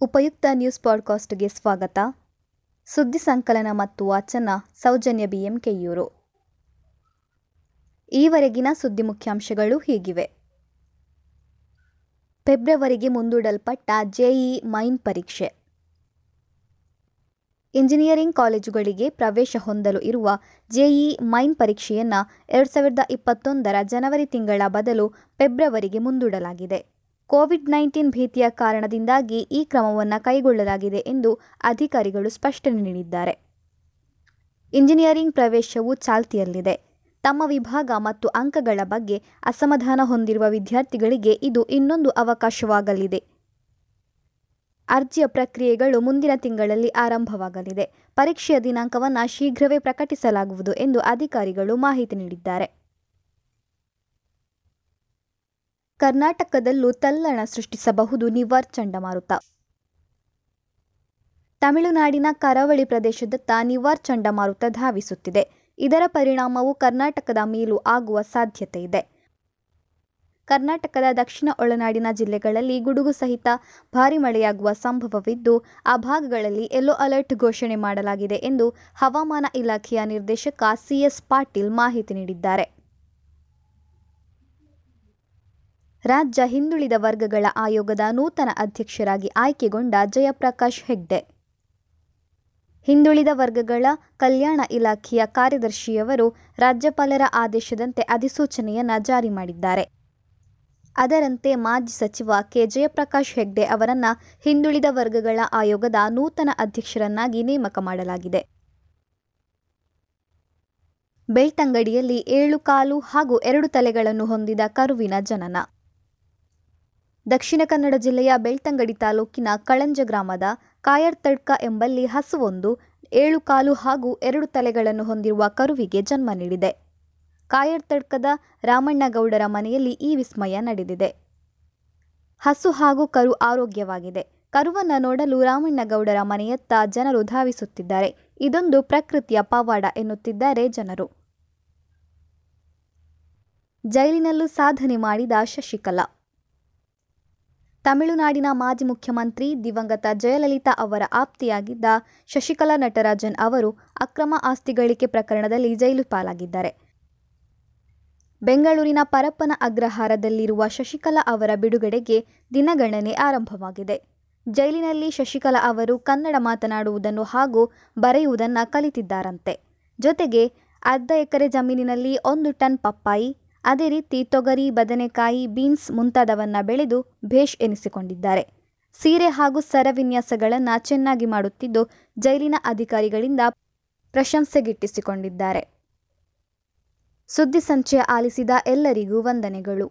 ಉಪಯುಕ್ತ ನ್ಯೂಸ್ ಪಾಡ್ಕಾಸ್ಟ್ಗೆ ಸ್ವಾಗತ. ಸುದ್ದಿ ಸಂಕಲನ ಮತ್ತು ವಾಚನ ಸೌಜನ್ಯ ಬಿಎಂಕೆಯೂರು. ಈವರೆಗಿನ ಸುದ್ದಿ ಮುಖ್ಯಾಂಶಗಳು ಹೀಗಿವೆ. ಫೆಬ್ರವರಿಗೆ ಮುಂದೂಡಲ್ಪಟ್ಟ ಜೆಇ ಮೈನ್ ಪರೀಕ್ಷೆ. ಇಂಜಿನಿಯರಿಂಗ್ ಕಾಲೇಜುಗಳಿಗೆ ಪ್ರವೇಶ ಹೊಂದಲು ಇರುವ ಜೆಇ ಮೈನ್ ಪರೀಕ್ಷೆಯನ್ನು ಎರಡು ಸಾವಿರದ ಇಪ್ಪತ್ತೊಂದರ ಜನವರಿ ತಿಂಗಳ ಬದಲು ಫೆಬ್ರವರಿಗೆ ಮುಂದೂಡಲಾಗಿದೆ. ಕೋವಿಡ್ ನೈನ್ಟೀನ್ ಭೀತಿಯ ಕಾರಣದಿಂದಾಗಿ ಈ ಕ್ರಮವನ್ನು ಕೈಗೊಳ್ಳಲಾಗಿದೆ ಎಂದು ಅಧಿಕಾರಿಗಳು ಸ್ಪಷ್ಟನೆ ನೀಡಿದ್ದಾರೆ. ಇಂಜಿನಿಯರಿಂಗ್ ಪ್ರವೇಶವು ಚಾಲ್ತಿಯಲ್ಲಿದೆ. ತಮ್ಮ ವಿಭಾಗ ಮತ್ತು ಅಂಕಗಳ ಬಗ್ಗೆ ಅಸಮಾಧಾನ ಹೊಂದಿರುವ ವಿದ್ಯಾರ್ಥಿಗಳಿಗೆ ಇದು ಇನ್ನೊಂದು ಅವಕಾಶವಾಗಲಿದೆ. ಅರ್ಜಿಯ ಪ್ರಕ್ರಿಯೆಗಳು ಮುಂದಿನ ತಿಂಗಳಲ್ಲಿ ಆರಂಭವಾಗಲಿದೆ. ಪರೀಕ್ಷೆಯ ದಿನಾಂಕವನ್ನು ಶೀಘ್ರವೇ ಪ್ರಕಟಿಸಲಾಗುವುದು ಎಂದು ಅಧಿಕಾರಿಗಳು ಮಾಹಿತಿ ನೀಡಿದ್ದಾರೆ. ಕರ್ನಾಟಕದಲ್ಲೂ ತಲ್ಲಣ ಸೃಷ್ಟಿಸಬಹುದು ನಿವಾರ್ ಚಂಡಮಾರುತ ತಮಿಳುನಾಡಿನ ಕರಾವಳಿ ಪ್ರದೇಶದತ್ತ ನಿವಾರ್ ಚಂಡಮಾರುತ ಧಾವಿಸುತ್ತಿದೆ. ಇದರ ಪರಿಣಾಮವು ಕರ್ನಾಟಕದ ಮೇಲೂ ಆಗುವ ಸಾಧ್ಯತೆ ಇದೆ. ಕರ್ನಾಟಕದ ದಕ್ಷಿಣ ಒಳನಾಡಿನ ಜಿಲ್ಲೆಗಳಲ್ಲಿ ಗುಡುಗು ಸಹಿತ ಭಾರಿ ಮಳೆಯಾಗುವ ಸಂಭವವಿದ್ದು, ಆ ಭಾಗಗಳಲ್ಲಿ ಯೆಲ್ಲೋ ಅಲರ್ಟ್ ಘೋಷಣೆ ಮಾಡಲಾಗಿದೆ ಎಂದು ಹವಾಮಾನ ಇಲಾಖೆಯ ನಿರ್ದೇಶಕ ಸಿಎಸ್ ಪಾಟೀಲ್ ಮಾಹಿತಿ ನೀಡಿದ್ದಾರೆ. ರಾಜ್ಯ ಹಿಂದುಳಿದ ವರ್ಗಗಳ ಆಯೋಗದ ನೂತನ ಅಧ್ಯಕ್ಷರಾಗಿ ಆಯ್ಕೆಗೊಂಡ ಜಯಪ್ರಕಾಶ್ ಹೆಗ್ಡೆ. ಹಿಂದುಳಿದ ವರ್ಗಗಳ ಕಲ್ಯಾಣ ಇಲಾಖೆಯ ಕಾರ್ಯದರ್ಶಿಯವರು ರಾಜ್ಯಪಾಲರ ಆದೇಶದಂತೆ ಅಧಿಸೂಚನೆಯನ್ನು ಜಾರಿ ಮಾಡಿದ್ದಾರೆ. ಅದರಂತೆ ಮಾಜಿ ಸಚಿವ ಕೆ. ಜಯಪ್ರಕಾಶ್ ಹೆಗ್ಡೆ ಅವರನ್ನು ಹಿಂದುಳಿದ ವರ್ಗಗಳ ಆಯೋಗದ ನೂತನ ಅಧ್ಯಕ್ಷರನ್ನಾಗಿ ನೇಮಕ ಮಾಡಲಾಗಿದೆ. ಬೆಳ್ತಂಗಡಿಯಲ್ಲಿ ಏಳು ಕಾಲು ಹಾಗೂ ಎರಡು ತಲೆಗಳನ್ನು ಹೊಂದಿದ ಕರುವಿನ ಜನನ. ದಕ್ಷಿಣ ಕನ್ನಡ ಜಿಲ್ಲೆಯ ಬೆಳ್ತಂಗಡಿ ತಾಲೂಕಿನ ಕಳಂಜ ಗ್ರಾಮದ ಕಾಯರ್ತಡ್ಕ ಎಂಬಲ್ಲಿ ಹಸುವೊಂದು, ಏಳು ಕಾಲು ಹಾಗೂ ಎರಡು ತಲೆಗಳನ್ನು ಹೊಂದಿರುವ ಕರುವಿಗೆ ಜನ್ಮ ನೀಡಿದೆ. ಕಾಯರ್ತಡ್ಕದ ರಾಮಣ್ಣಗೌಡರ ಮನೆಯಲ್ಲಿ ಈ ವಿಸ್ಮಯ ನಡೆದಿದೆ. ಹಸು ಹಾಗೂ ಕರು ಆರೋಗ್ಯವಾಗಿದೆ. ಕರುವನ್ನು ನೋಡಲು ರಾಮಣ್ಣಗೌಡರ ಮನೆಯತ್ತ ಜನರು ಧಾವಿಸುತ್ತಿದ್ದಾರೆ. ಇದೊಂದು ಪ್ರಕೃತಿಯ ಪವಾಡ ಎನ್ನುತ್ತಿದ್ದಾರೆ ಜನರು. ಜೈಲಿನಲ್ಲೂ ಸಾಧನೆ ಮಾಡಿದ ಶಶಿಕಲಾ. ತಮಿಳುನಾಡಿನ ಮಾಜಿ ಮುಖ್ಯಮಂತ್ರಿ ದಿವಂಗತ ಜಯಲಲಿತಾ ಅವರ ಆಪ್ತಿಯಾಗಿದ್ದ ಶಶಿಕಲಾ ನಟರಾಜನ್ ಅವರು ಅಕ್ರಮ ಆಸ್ತಿ ಗಳಿಕೆ ಪ್ರಕರಣದಲ್ಲಿ ಜೈಲು ಪಾಲಾಗಿದ್ದಾರೆ. ಬೆಂಗಳೂರಿನ ಪರಪ್ಪನ ಅಗ್ರಹಾರದಲ್ಲಿರುವ ಶಶಿಕಲಾ ಅವರ ಬಿಡುಗಡೆಗೆ ದಿನಗಣನೆ ಆರಂಭವಾಗಿದೆ. ಜೈಲಿನಲ್ಲಿ ಶಶಿಕಲಾ ಅವರು ಕನ್ನಡ ಮಾತನಾಡುವುದನ್ನು ಹಾಗೂ ಬರೆಯುವುದನ್ನು ಕಲಿತಿದ್ದಾರಂತೆ. ಜೊತೆಗೆ ಅರ್ಧ ಎಕರೆ ಜಮೀನಿನಲ್ಲಿ ಒಂದು ಟನ್ ಪಪ್ಪಾಯಿ ಅದೇ ರೀತಿ ತೊಗರಿ, ಬದನೆಕಾಯಿ, ಬೀನ್ಸ್ ಮುಂತಾದವನ್ನ ಬೆಳೆದು ಭೇಷ್ ಎನಿಸಿಕೊಂಡಿದ್ದಾರೆ. ಸೀರೆ ಹಾಗೂ ಸರವಿನ್ಯಾಸಗಳನ್ನು ಚೆನ್ನಾಗಿ ಮಾಡುತ್ತಿದ್ದು ಜೈಲಿನ ಅಧಿಕಾರಿಗಳಿಂದ ಪ್ರಶಂಸೆಗಿಟ್ಟಿಸಿಕೊಂಡಿದ್ದಾರೆ ಸುದ್ದಿ ಸಂಚಯ ಆಲಿಸಿದ ಎಲ್ಲರಿಗೂ ವಂದನೆಗಳು.